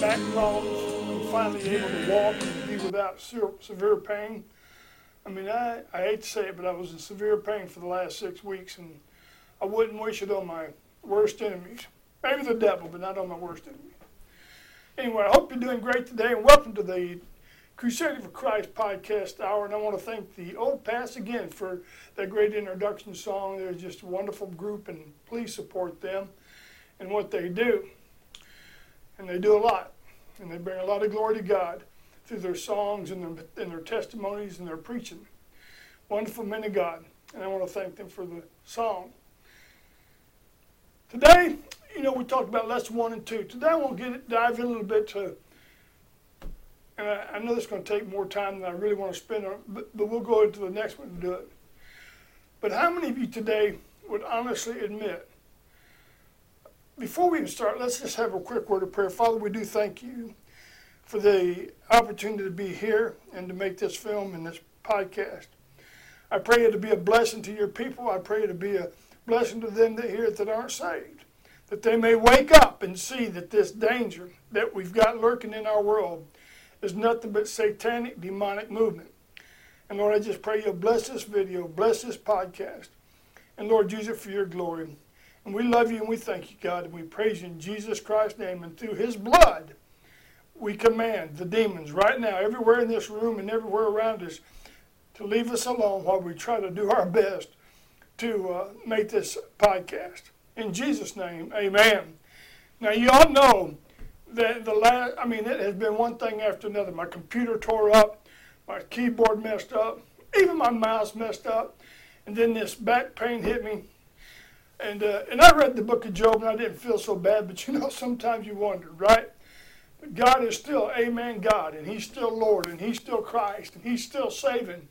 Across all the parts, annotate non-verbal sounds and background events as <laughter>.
back problems. I'm finally able to walk and be without severe pain. I mean, I, I hate to say it, but I was in severe pain for the last six weeks, and I wouldn't wish it on my worst enemies. Maybe the devil, but not on my worst enemy. Anyway, I hope you're doing great today, and welcome to the Crusading for Christ podcast hour. And I want to thank the Old Paths again for that great introduction song. They're just a wonderful group, and please support them and what they do. And they do a lot, and they bring a lot of glory to God through their songs and their, and their testimonies and their preaching. Wonderful men of God, and I want to thank them for the song. Today, you know, we talked about lesson one and two. Today, I want to get dive in a little bit to, and I, I know this is going to take more time than I really want to spend on but, but we'll go into the next one and do it. But how many of you today would honestly admit before we even start, let's just have a quick word of prayer. Father, we do thank you for the opportunity to be here and to make this film and this podcast. I pray it to be a blessing to your people. I pray it to be a blessing to them that hear it that aren't saved. That they may wake up and see that this danger that we've got lurking in our world is nothing but satanic, demonic movement. And Lord, I just pray you'll bless this video, bless this podcast. And Lord, use it for your glory. And we love you and we thank you, God, and we praise you in Jesus Christ's name. And through his blood, we command the demons right now, everywhere in this room and everywhere around us, to leave us alone while we try to do our best to uh, make this podcast. In Jesus' name, amen. Now, you all know that the last, I mean, it has been one thing after another. My computer tore up, my keyboard messed up, even my mouse messed up, and then this back pain hit me. And, uh, and I read the book of Job and I didn't feel so bad, but you <laughs> know, sometimes you wonder, right? But God is still, amen, God, and He's still Lord, and He's still Christ, and He's still saving,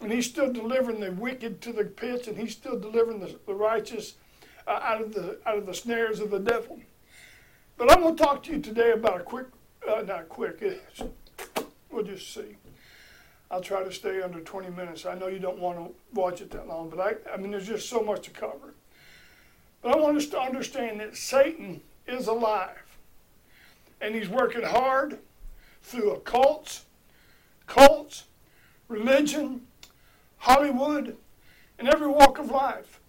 and He's still delivering the wicked to the pits, and He's still delivering the, the righteous uh, out, of the, out of the snares of the devil. But I'm going to talk to you today about a quick, uh, not quick, <laughs> we'll just see. I'll try to stay under 20 minutes. I know you don't want to watch it that long, but I, I mean, there's just so much to cover. But I want us to understand that Satan is alive. And he's working hard through occults, cults, religion, Hollywood, and every walk of life.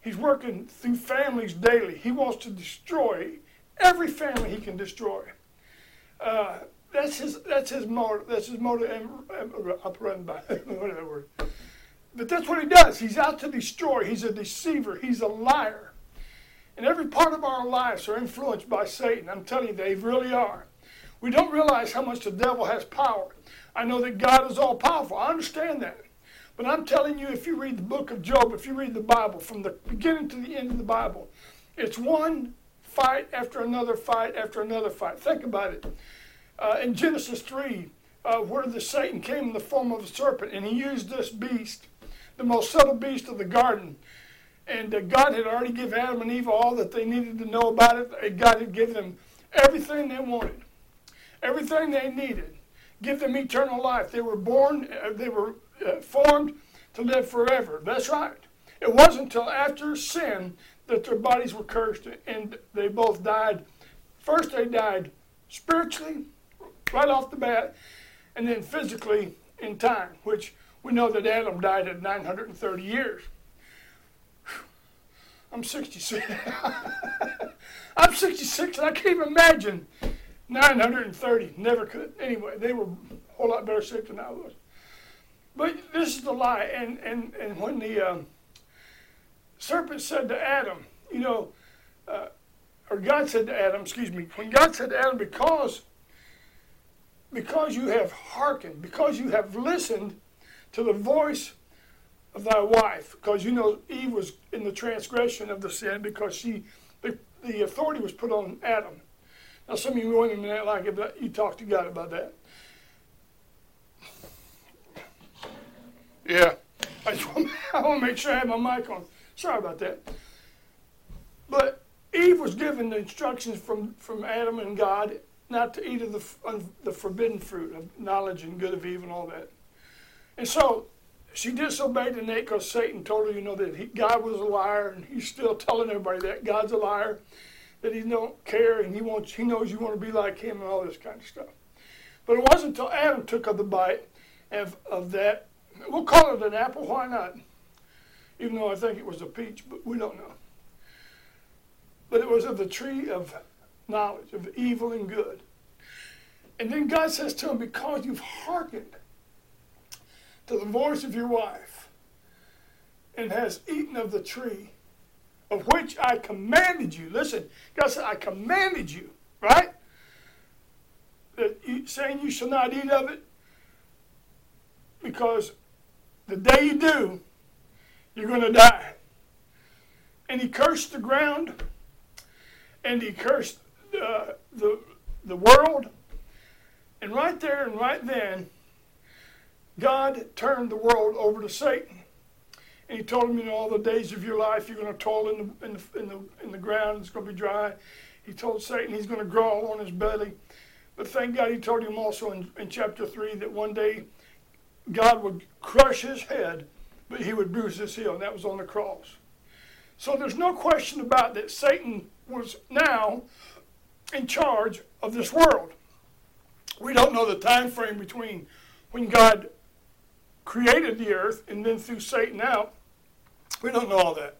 He's working through families daily. He wants to destroy every family he can destroy. Uh, that's his. That's his motive. That's his motive. Operandi, <laughs> whatever. But that's what he does. He's out to destroy. He's a deceiver. He's a liar. And every part of our lives are influenced by Satan. I'm telling you, they really are. We don't realize how much the devil has power. I know that God is all powerful. I understand that. But I'm telling you, if you read the book of Job, if you read the Bible from the beginning to the end of the Bible, it's one fight after another fight after another fight. Think about it. Uh, in Genesis 3, uh, where the Satan came in the form of a serpent, and he used this beast, the most subtle beast of the garden, and uh, God had already given Adam and Eve all that they needed to know about it. God had given them everything they wanted, everything they needed. Give them eternal life. They were born, uh, they were uh, formed to live forever. That's right. It wasn't until after sin that their bodies were cursed and they both died. First, they died spiritually, right off the bat, and then physically in time, which we know that Adam died at 930 years. I'm 66. <laughs> I'm 66 and I can't even imagine 930. Never could. Anyway, they were a whole lot better shape than I was. But this is the lie. And, and, and when the um, serpent said to Adam, you know, uh, or God said to Adam, excuse me, when God said to Adam, because, because you have hearkened, because you have listened to the voice of thy wife, because you know Eve was in the transgression of the sin because she the, the authority was put on Adam. Now some of you women not like it, but you talk to God about that. Yeah, I, <laughs> I want to make sure I have my mic on. Sorry about that. But Eve was given the instructions from, from Adam and God not to eat of the, the forbidden fruit of knowledge and good of evil and all that. And so she disobeyed the Nate because Satan told her, you know, that he, God was a liar, and he's still telling everybody that God's a liar. that he don't care and he wants he knows you want to be like him and all this kind of stuff. But it wasn't until Adam took of the bite of, of that. We'll call it an apple. Why not? Even though I think it was a peach, but we don't know. But it was of the tree of knowledge of evil and good. And then God says to him, Because you've hearkened to the voice of your wife and has eaten of the tree of which I commanded you. Listen, God said, I commanded you, right? That you, saying you shall not eat of it because the day you do, you're going to die. And he cursed the ground and he cursed uh, the, the world. And right there and right then, God turned the world over to Satan. And he told him, you know, all the days of your life you're going to toil in the, in the, in the, in the ground, it's going to be dry. He told Satan he's going to crawl on his belly. But thank God he told him also in, in chapter 3 that one day God would crush his head, but he would bruise his heel, and that was on the cross. So there's no question about that Satan was now in charge of this world. We don't know the time frame between when God created the earth and then threw Satan out. We don't know all that.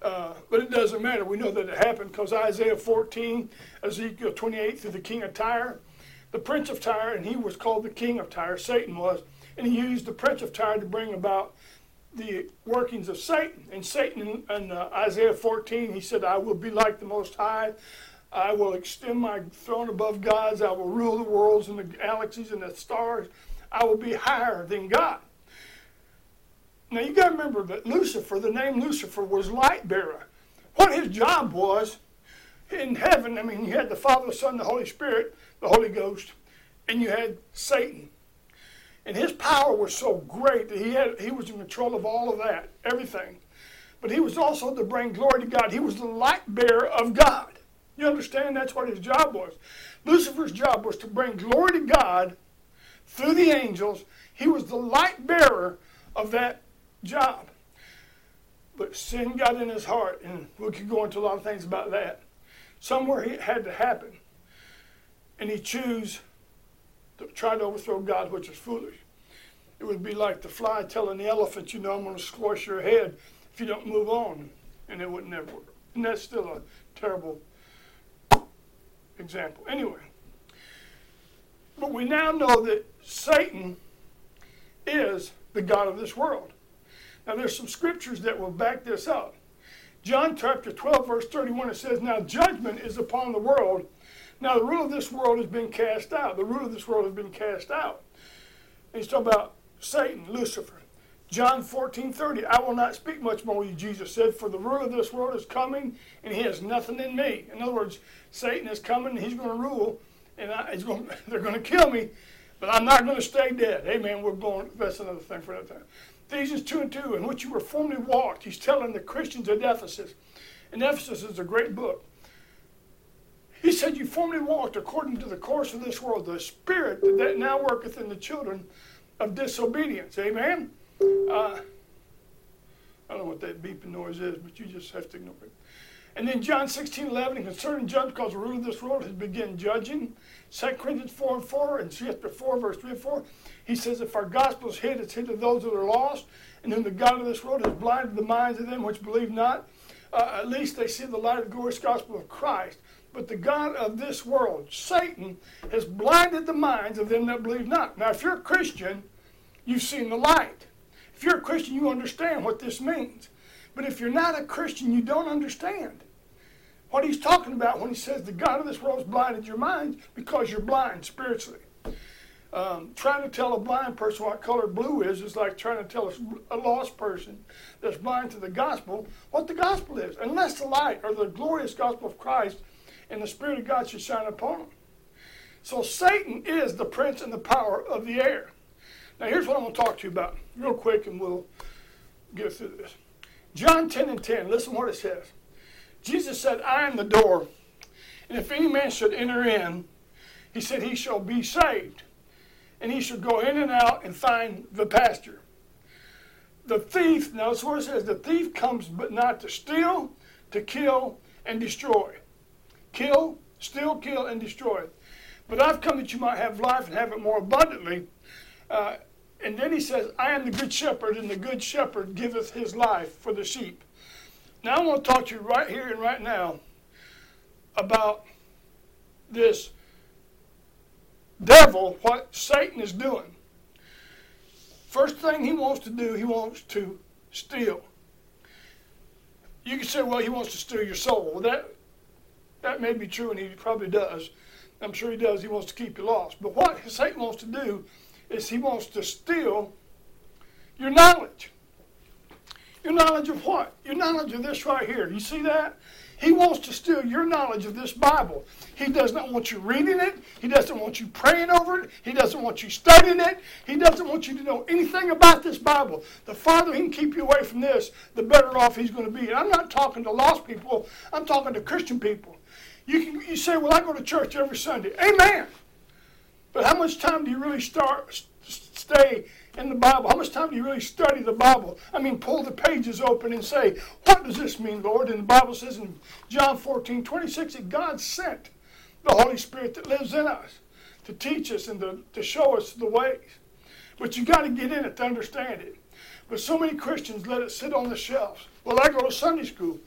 Uh, but it doesn't matter. We know that it happened because Isaiah 14, Ezekiel 28 through the king of Tyre, the prince of Tyre, and he was called the king of Tyre, Satan was, and he used the prince of Tyre to bring about the workings of Satan. And Satan in, uh, Isaiah 14, he said, I will be like the Most High. I will extend my throne above God's. I will rule the worlds and the galaxies and the stars. I will be higher than God. Now you got to remember that Lucifer, the name Lucifer, was light bearer. What his job was in heaven, I mean, you had the Father, the Son, the Holy Spirit, the Holy Ghost, and you had Satan. And his power was so great that he had he was in control of all of that, everything. But he was also to bring glory to God. He was the light bearer of God. You understand? That's what his job was. Lucifer's job was to bring glory to God through the angels. He was the light bearer of that job. But sin got in his heart, and we could go into a lot of things about that. Somewhere it had to happen. And he chose to try to overthrow God, which is foolish. It would be like the fly telling the elephant, you know, I'm going to squash your head if you don't move on. And it would never work. And that's still a terrible example. Anyway, but we now know that Satan is the God of this world. Now, there's some scriptures that will back this up. John chapter 12, verse 31, it says, Now judgment is upon the world. Now the rule of this world has been cast out. The rule of this world has been cast out. And he's talking about Satan, Lucifer. John 14, 30, I will not speak much more, Jesus said, for the ruler of this world is coming, and he has nothing in me. In other words, Satan is coming, and he's going to rule, and I, going, <laughs> they're going to kill me, but I'm not going to stay dead. Amen. We're going, that's another thing for another time. Ephesians 2 and 2, in which you were formerly walked. He's telling the Christians at Ephesus. And Ephesus is a great book. He said, You formerly walked according to the course of this world, the spirit that now worketh in the children of disobedience. Amen? Uh, I don't know what that beeping noise is, but you just have to ignore it. And then John 16, 11, concerning judge, because the ruler of this world has begun judging. 2 Corinthians 4 and 4, and 4, verse 3 and 4, he says, If our gospel is hid, it's hid to those that are lost, and whom the God of this world has blinded the minds of them which believe not. Uh, at least they see the light of the glorious gospel of Christ. But the God of this world, Satan, has blinded the minds of them that believe not. Now, if you're a Christian, you've seen the light. If you're a Christian, you understand what this means. But if you're not a Christian, you don't understand what he's talking about when he says the God of this world has blinded your minds because you're blind spiritually. Um, trying to tell a blind person what color blue is is like trying to tell a, lost person that's blind to the gospel what the gospel is, unless the light or the glorious gospel of Christ and the Spirit of God should shine upon them. So Satan is the prince and the power of the air. Now here's what I'm going to talk to you about real quick, and we'll get through this. John 10 and 10. Listen what it says. Jesus said, I am the door, and if any man should enter in, he said, he shall be saved and he should go in and out and find the pasture. The thief, notice what it says, the thief comes but not to steal, to kill, and destroy. kill, steal, kill, and destroy. But I've come that you might have life and have it more abundantly. Uh, and then he says, I am the good shepherd, and the good shepherd giveth his life for the sheep. Now I want to talk to you right here and right now about this devil, what Satan is doing. First thing he wants to do, he wants to steal. You can say, well, he wants to steal your soul. Well, that, that may be true, and he probably does. I'm sure he does. He wants to keep you lost. But what Satan wants to do is he wants to steal your knowledge. Your knowledge of what? Your knowledge of this right here. You see that? He wants to steal your knowledge of this Bible. He does not want you reading it. He doesn't want you praying over it. He doesn't want you studying it. He doesn't want you to know anything about this Bible. The farther he can keep you away from this, the better off he's going to be. And I'm not talking to lost people. I'm talking to Christian people. You can you say, "Well, I go to church every Sunday." Amen. But how much time do you really start stay in the Bible? How much time do you really study the Bible? I mean, pull the pages open and say, What does this mean, Lord? And the Bible says in John 14 26 that God sent the Holy Spirit that lives in us to teach us and to, to show us the ways. But you got to get in it to understand it. But so many Christians let it sit on the shelves. Well, I go to Sunday school.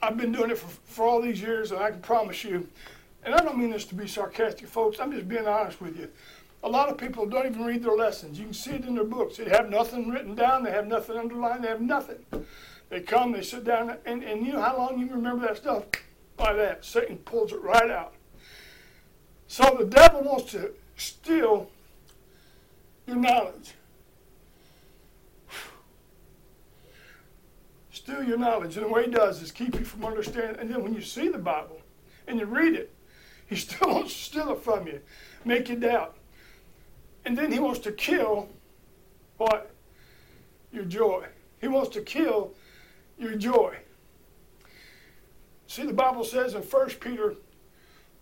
I've been doing it for, for all these years, and I can promise you, and I don't mean this to be sarcastic, folks, I'm just being honest with you. A lot of people don't even read their lessons. You can see it in their books. They have nothing written down, they have nothing underlined, they have nothing. They come, they sit down, and, and you know how long you remember that stuff? By that. Satan pulls it right out. So the devil wants to steal your knowledge. Steal your knowledge. And the way he does is keep you from understanding. And then when you see the Bible and you read it, <laughs> he still wants to steal it from you, make you doubt. And then he wants to kill what? Your joy. He wants to kill your joy. See, the Bible says in 1 Peter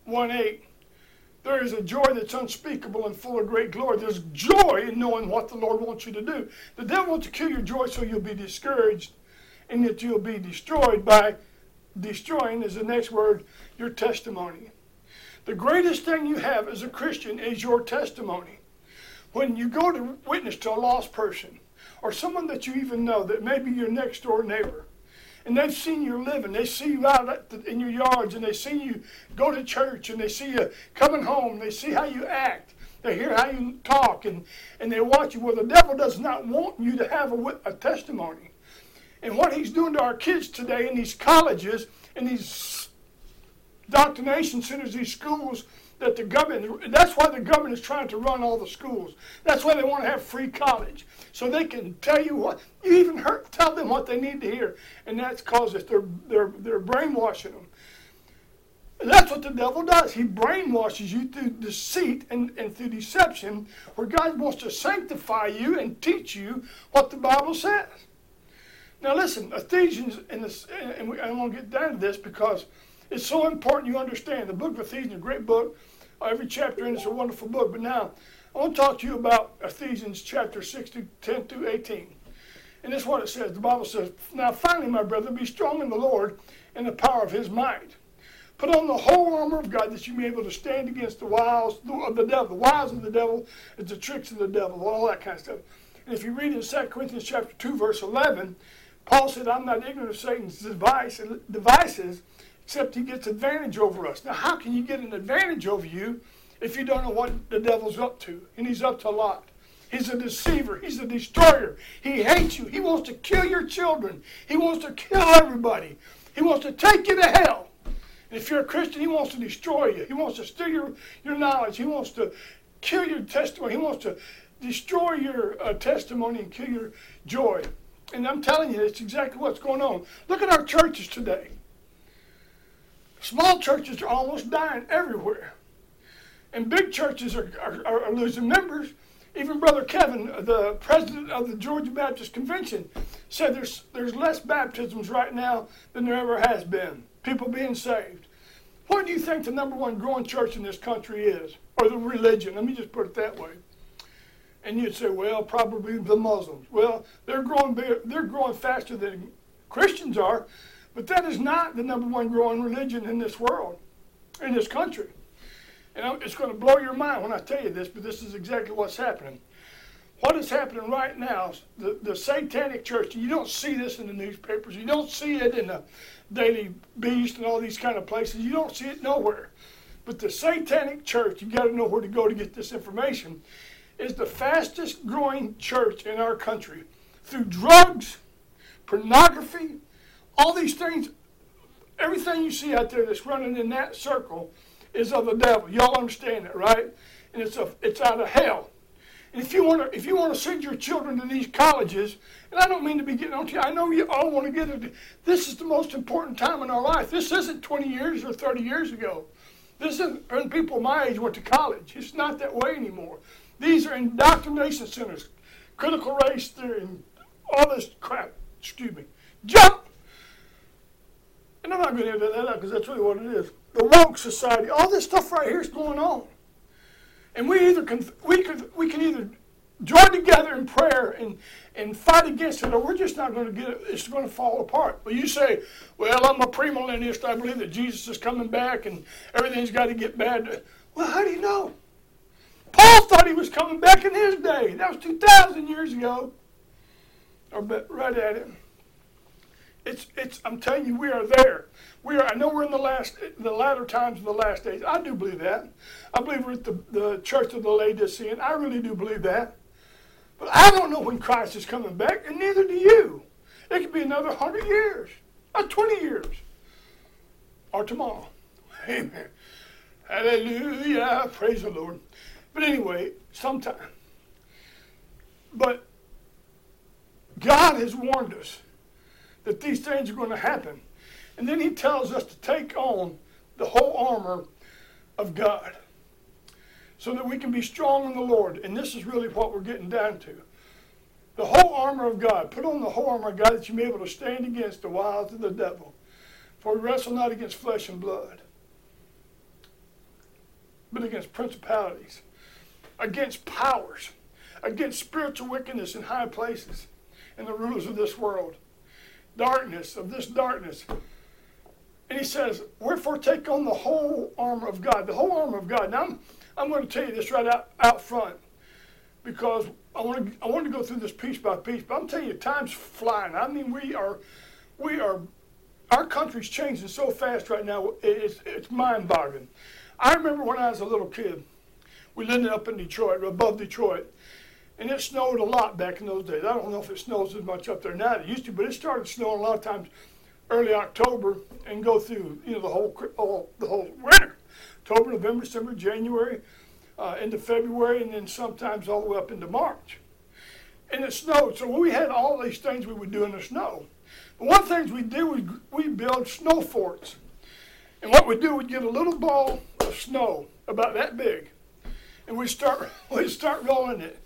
1 8, there is a joy that's unspeakable and full of great glory. There's joy in knowing what the Lord wants you to do. The devil wants to kill your joy so you'll be discouraged and that you'll be destroyed by destroying, is the next word, your testimony. The greatest thing you have as a Christian is your testimony. When you go to witness to a lost person or someone that you even know that may be your next door neighbor, and they've seen you living, they see you out in your yards, and they see you go to church, and they see you coming home, they see how you act, they hear how you talk, and, and they watch you. Well, the devil does not want you to have a, a testimony. And what he's doing to our kids today in these colleges, in these doctrination centers, these schools, that the government, that's why the government is trying to run all the schools. That's why they want to have free college. So they can tell you what, you even hurt, tell them what they need to hear. And that's because they're, they're, they're brainwashing them. And that's what the devil does. He brainwashes you through deceit and, and through deception, where God wants to sanctify you and teach you what the Bible says. Now, listen, Ephesians, and, this, and we, I want to get down to this because it's so important you understand. The book of Ephesians a great book. Every chapter in it's a wonderful book. But now, I want to talk to you about Ephesians chapter 6 to 10 through 18. And this is what it says. The Bible says, Now finally, my brother, be strong in the Lord and the power of his might. Put on the whole armor of God that you may be able to stand against the wiles of the devil. The wiles of the devil is the tricks of the devil, all that kind of stuff. And if you read in 2 Corinthians chapter 2, verse 11, Paul said, I'm not ignorant of Satan's device, devices, except he gets advantage over us. Now, how can you get an advantage over you if you don't know what the devil's up to? And he's up to a lot. He's a deceiver. He's a destroyer. He hates you. He wants to kill your children. He wants to kill everybody. He wants to take you to hell. And if you're a Christian, he wants to destroy you. He wants to steal your, your knowledge. He wants to kill your testimony. He wants to destroy your uh, testimony and kill your joy. And I'm telling you, it's exactly what's going on. Look at our churches today. Small churches are almost dying everywhere. And big churches are, are, are losing members. Even Brother Kevin, the president of the Georgia Baptist Convention, said there's, there's less baptisms right now than there ever has been. People being saved. What do you think the number one growing church in this country is? Or the religion? Let me just put it that way. And you'd say, well, probably the Muslims. Well, they're growing, they're growing faster than Christians are, But that is not the number one growing religion in this world, in this country. And it's going to blow your mind when I tell you this, but this is exactly what's happening. What is happening right now, the, the satanic church, you don't see this in the newspapers, you don't see it in the Daily Beast and all these kind of places, you don't see it nowhere. But the satanic church, you got to know where to go to get this information, is the fastest growing church in our country through drugs, pornography, all these things. Everything you see out there that's running in that circle is of the devil. Y'all understand that, right? And it's a, it's out of hell. And if you want to, if you want to send your children to these colleges, and I don't mean to be getting on to you, I know you all want to get it. This is the most important time in our life. This isn't 20 years or 30 years ago. This isn't when people my age went to college. It's not that way anymore. These are indoctrination centers, critical race theory, and all this crap. Excuse me. Jump! And I'm not going to edit that out because that's really what it is. The woke society, all this stuff right here is going on. And we either can, we could, we can either join together in prayer and, and fight against it, or we're just not going to get it. It's going to fall apart. But you say, well, I'm a premillennialist. I believe that Jesus is coming back and everything's got to get bad. Well, how do you know? Paul thought he was coming back in his day. That was 2,000 years ago. Or right at it. It's, it's, I'm telling you, we are there. We are, I know we're in the last, the latter times of the last days. I do believe that. I believe we're at the, the church of the Laodicean. I really do believe that. But I don't know when Christ is coming back, and neither do you. It could be another 100 years, or 20 years, or tomorrow. <laughs> Amen. Hallelujah. Praise the Lord. But anyway, sometime. But God has warned us that these things are going to happen. And then he tells us to take on the whole armor of God so that we can be strong in the Lord. And this is really what we're getting down to. The whole armor of God. Put on the whole armor of God that you may be able to stand against the wiles of the devil. For we wrestle not against flesh and blood, but against principalities, against powers, against spiritual wickedness in high places, and the rulers of this world. Darkness, of this darkness. And he says, Wherefore take on the whole armor of God. The whole armor of God. Now, I'm, I'm going to tell you this right out, out front because I want to I want to go through this piece by piece. But I'm telling you, time's flying. I mean, we are we are our country's changing so fast right now. It's it's mind-boggling. I remember when I was a little kid, we lived up in Detroit, above Detroit, and it snowed a lot back in those days. I don't know if it snows as much up there now it used to, but it started snowing a lot of times early October and go through you know the whole, whole the whole winter. October, November, December, January, uh, into February, and then sometimes all the way up into March. And it snowed, so we had all these things we would do in the snow. But one of the things we did was we build snow forts. And what we do, we'd get a little ball of snow about that big, and we start <laughs> we start rolling it.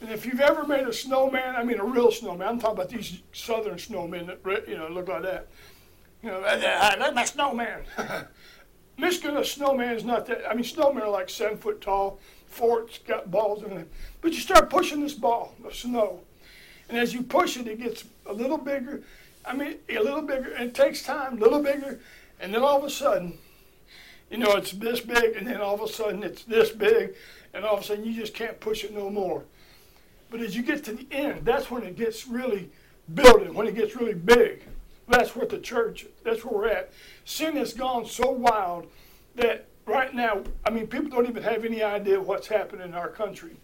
And if you've ever made a snowman, I mean a real snowman, I'm talking about these southern snowmen that you know look like that. You know, uh, look my snowman. <laughs> Michigan, a snowman is not that. I mean, snowmen are like seven foot tall. Forts got balls in it. But you start pushing this ball of snow, and as you push it, it gets a little bigger. I mean, a little bigger, and it takes time, a little bigger, and then all of a sudden, you know, it's this big, and then all of a sudden it's this big, and all of a sudden you just can't push it no more. But as you get to the end, that's when it gets really building, when it gets really big. That's what the church, that's where we're at. Sin has gone so wild that right now, I mean, people don't even have any idea what's happening in our country.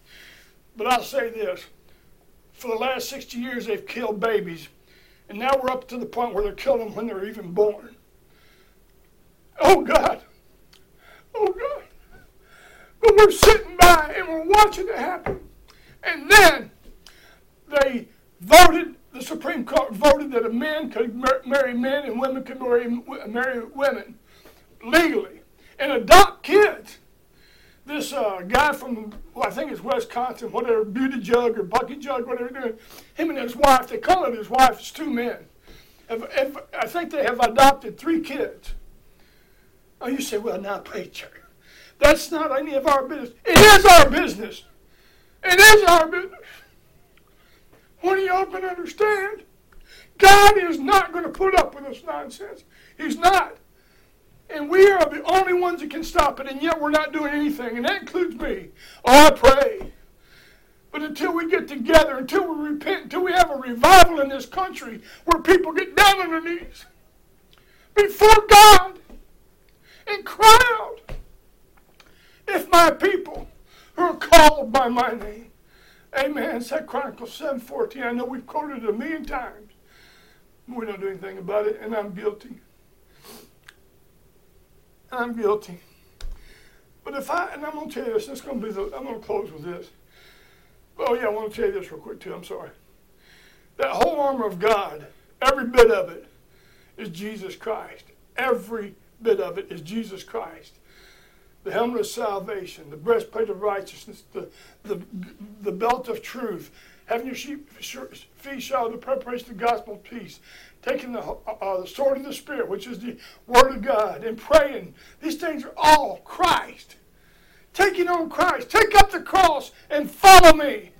But I'll say this for the last 60 years, they've killed babies. And now we're up to the point where they're killing them when they're even born. Oh, God. Oh, God. But we're sitting by and we're watching it happen. And then they voted the Supreme Court voted that a man could marry men and women could marry, marry women legally and adopt kids. This uh, guy from, well, I think it's Wisconsin, whatever, Beauty Jug or Bucket Jug, whatever they're doing, him and his wife, they call it his wife, it's two men. Have, have, I think they have adopted three kids. Oh, you say, well, now, preacher, that's not any of our business. It is our business. It is our business. When y'all can understand, God is not going to put up with this nonsense. He's not. And we are the only ones that can stop it, and yet we're not doing anything, and that includes me. Oh, I pray. But until we get together, until we repent, until we have a revival in this country where people get down on their knees before God and cry out, if my people who are called by my name, amen, Second Chronicles 7.14, I know we've quoted it a million times. We don't do anything about it, and I'm guilty. I'm guilty. But if I, and I'm going to tell you this, this is going to be the, I'm going to close with this. Oh, yeah, I want to tell you this real quick, too. I'm sorry. That whole armor of God, every bit of it, is Jesus Christ. Every bit of it is Jesus Christ. The helmet of salvation, the breastplate of righteousness, the, the, the belt of truth, having your feet shod the preparation of the gospel of peace, taking the, uh, the sword of the Spirit, which is the Word of God, and praying. These things are all Christ. Taking on Christ. Take up the cross and follow me.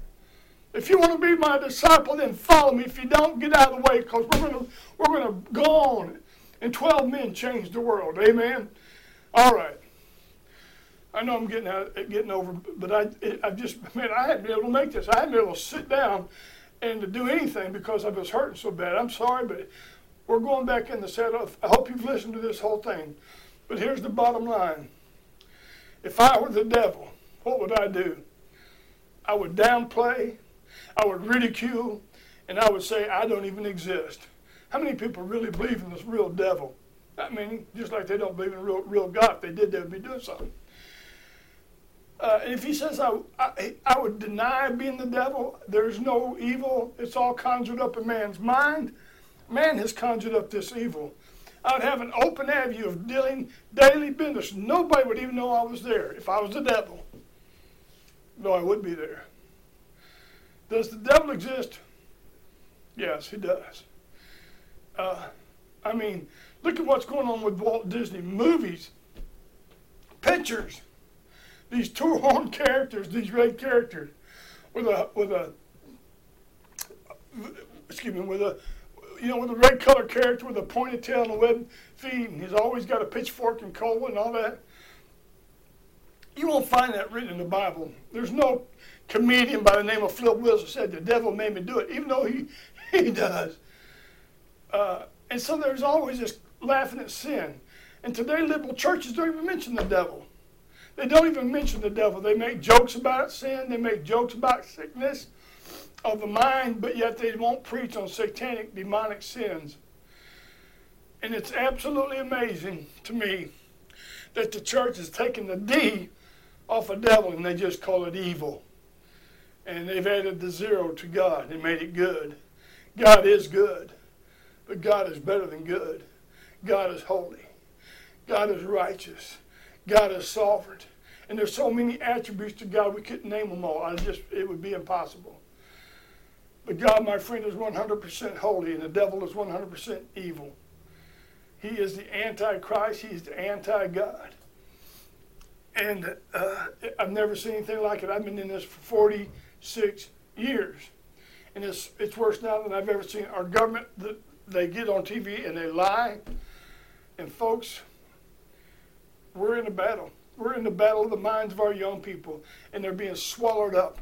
If you want to be my disciple, then follow me. If you don't, get out of the way because we're going to we're to go on. And 12 men changed the world. Amen. All right. I know I'm getting out, getting over, but I, I just, man, I hadn't been able to make this. I hadn't been able to sit down and to do anything because I was hurting so bad. I'm sorry, but we're going back in the set. I hope you've listened to this whole thing. But here's the bottom line. If I were the devil, what would I do? I would downplay, I would ridicule, and I would say, I don't even exist. How many people really believe in this real devil? Not many, just like they don't believe in real, real God. If they did, they would be doing something. Uh, if he says I, I, I, would deny being the devil, there's no evil. It's all conjured up in man's mind. Man has conjured up this evil. I'd have an open avenue of dealing daily business. Nobody would even know I was there if I was the devil. No, I would be there. Does the devil exist? Yes, he does. Uh, I mean, look at what's going on with Walt Disney movies, pictures these two <laughs> horned characters, these red characters, with a with a excuse me, with a you know, with a red colored character with a pointed tail and a web feet, and he's always got a pitchfork and coal and all that. You won't find that written in the Bible. There's no comedian by the name of Flip Wilson said the devil made me do it, even though he <laughs> he does. Uh, and so there's always this laughing at sin. And today liberal churches don't even mention the devil. They don't even mention the devil. They make jokes about sin, they make jokes about sickness of the mind, but yet they won't preach on satanic, demonic sins. And it's absolutely amazing to me that the church has taken the D off of devil and they just call it evil. And they've added the zero to God and made it good. God is good, but God is better than good. God is holy. God is righteous. God is sovereign. And there's so many attributes to God, we couldn't name them all. I just, it would be impossible. But God, my friend, is 100% holy, and the devil is 100% evil. He is the antichrist. He is the anti-God. And uh, I've never seen anything like it. I've been in this for 46 years. And it's, it's worse now than I've ever seen. Our government, they get on TV and they lie. And folks, we're in a battle. We're in the battle of the minds of our young people, and they're being swallowed up.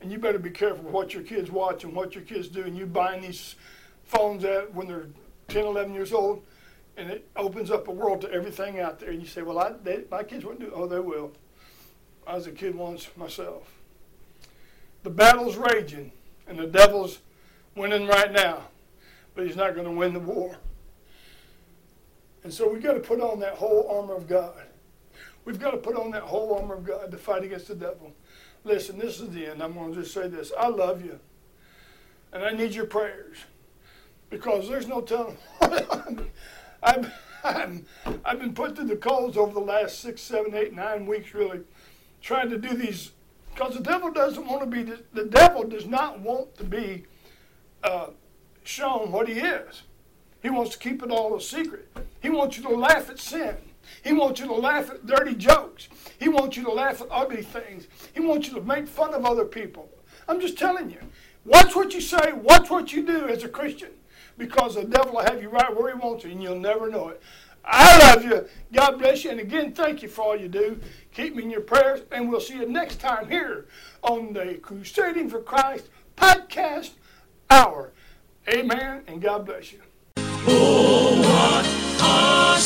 And you better be careful what your kids watch and what your kids do. And you buying these phones at when they're 10, 11 years old, and it opens up a world to everything out there. And you say, well, I, they, my kids wouldn't do Oh, they will. I was a kid once myself. The battle's raging, and the devil's winning right now, but he's not going to win the war. And so we've got to put on that whole armor of God. We've got to put on that whole armor of God to fight against the devil. Listen, this is the end. I'm going to just say this. I love you. And I need your prayers. Because there's no telling. <laughs> I've, I've, I've been put through the coals over the last six, seven, eight, nine weeks, really, trying to do these. Because the devil doesn't want to be, the devil does not want to be uh, shown what he is. He wants to keep it all a secret. He wants you to laugh at sin. He wants you to laugh at dirty jokes. He wants you to laugh at ugly things. He wants you to make fun of other people. I'm just telling you. Watch what you say, watch what you do as a Christian. because the devil will have you right where he wants you and you'll never know it. I love you. God bless you. And again, thank you for all you do. Keep me in your prayers, and we'll see you next time here on the Crusading for Christ podcast hour. Amen, and God bless you. Oh, what a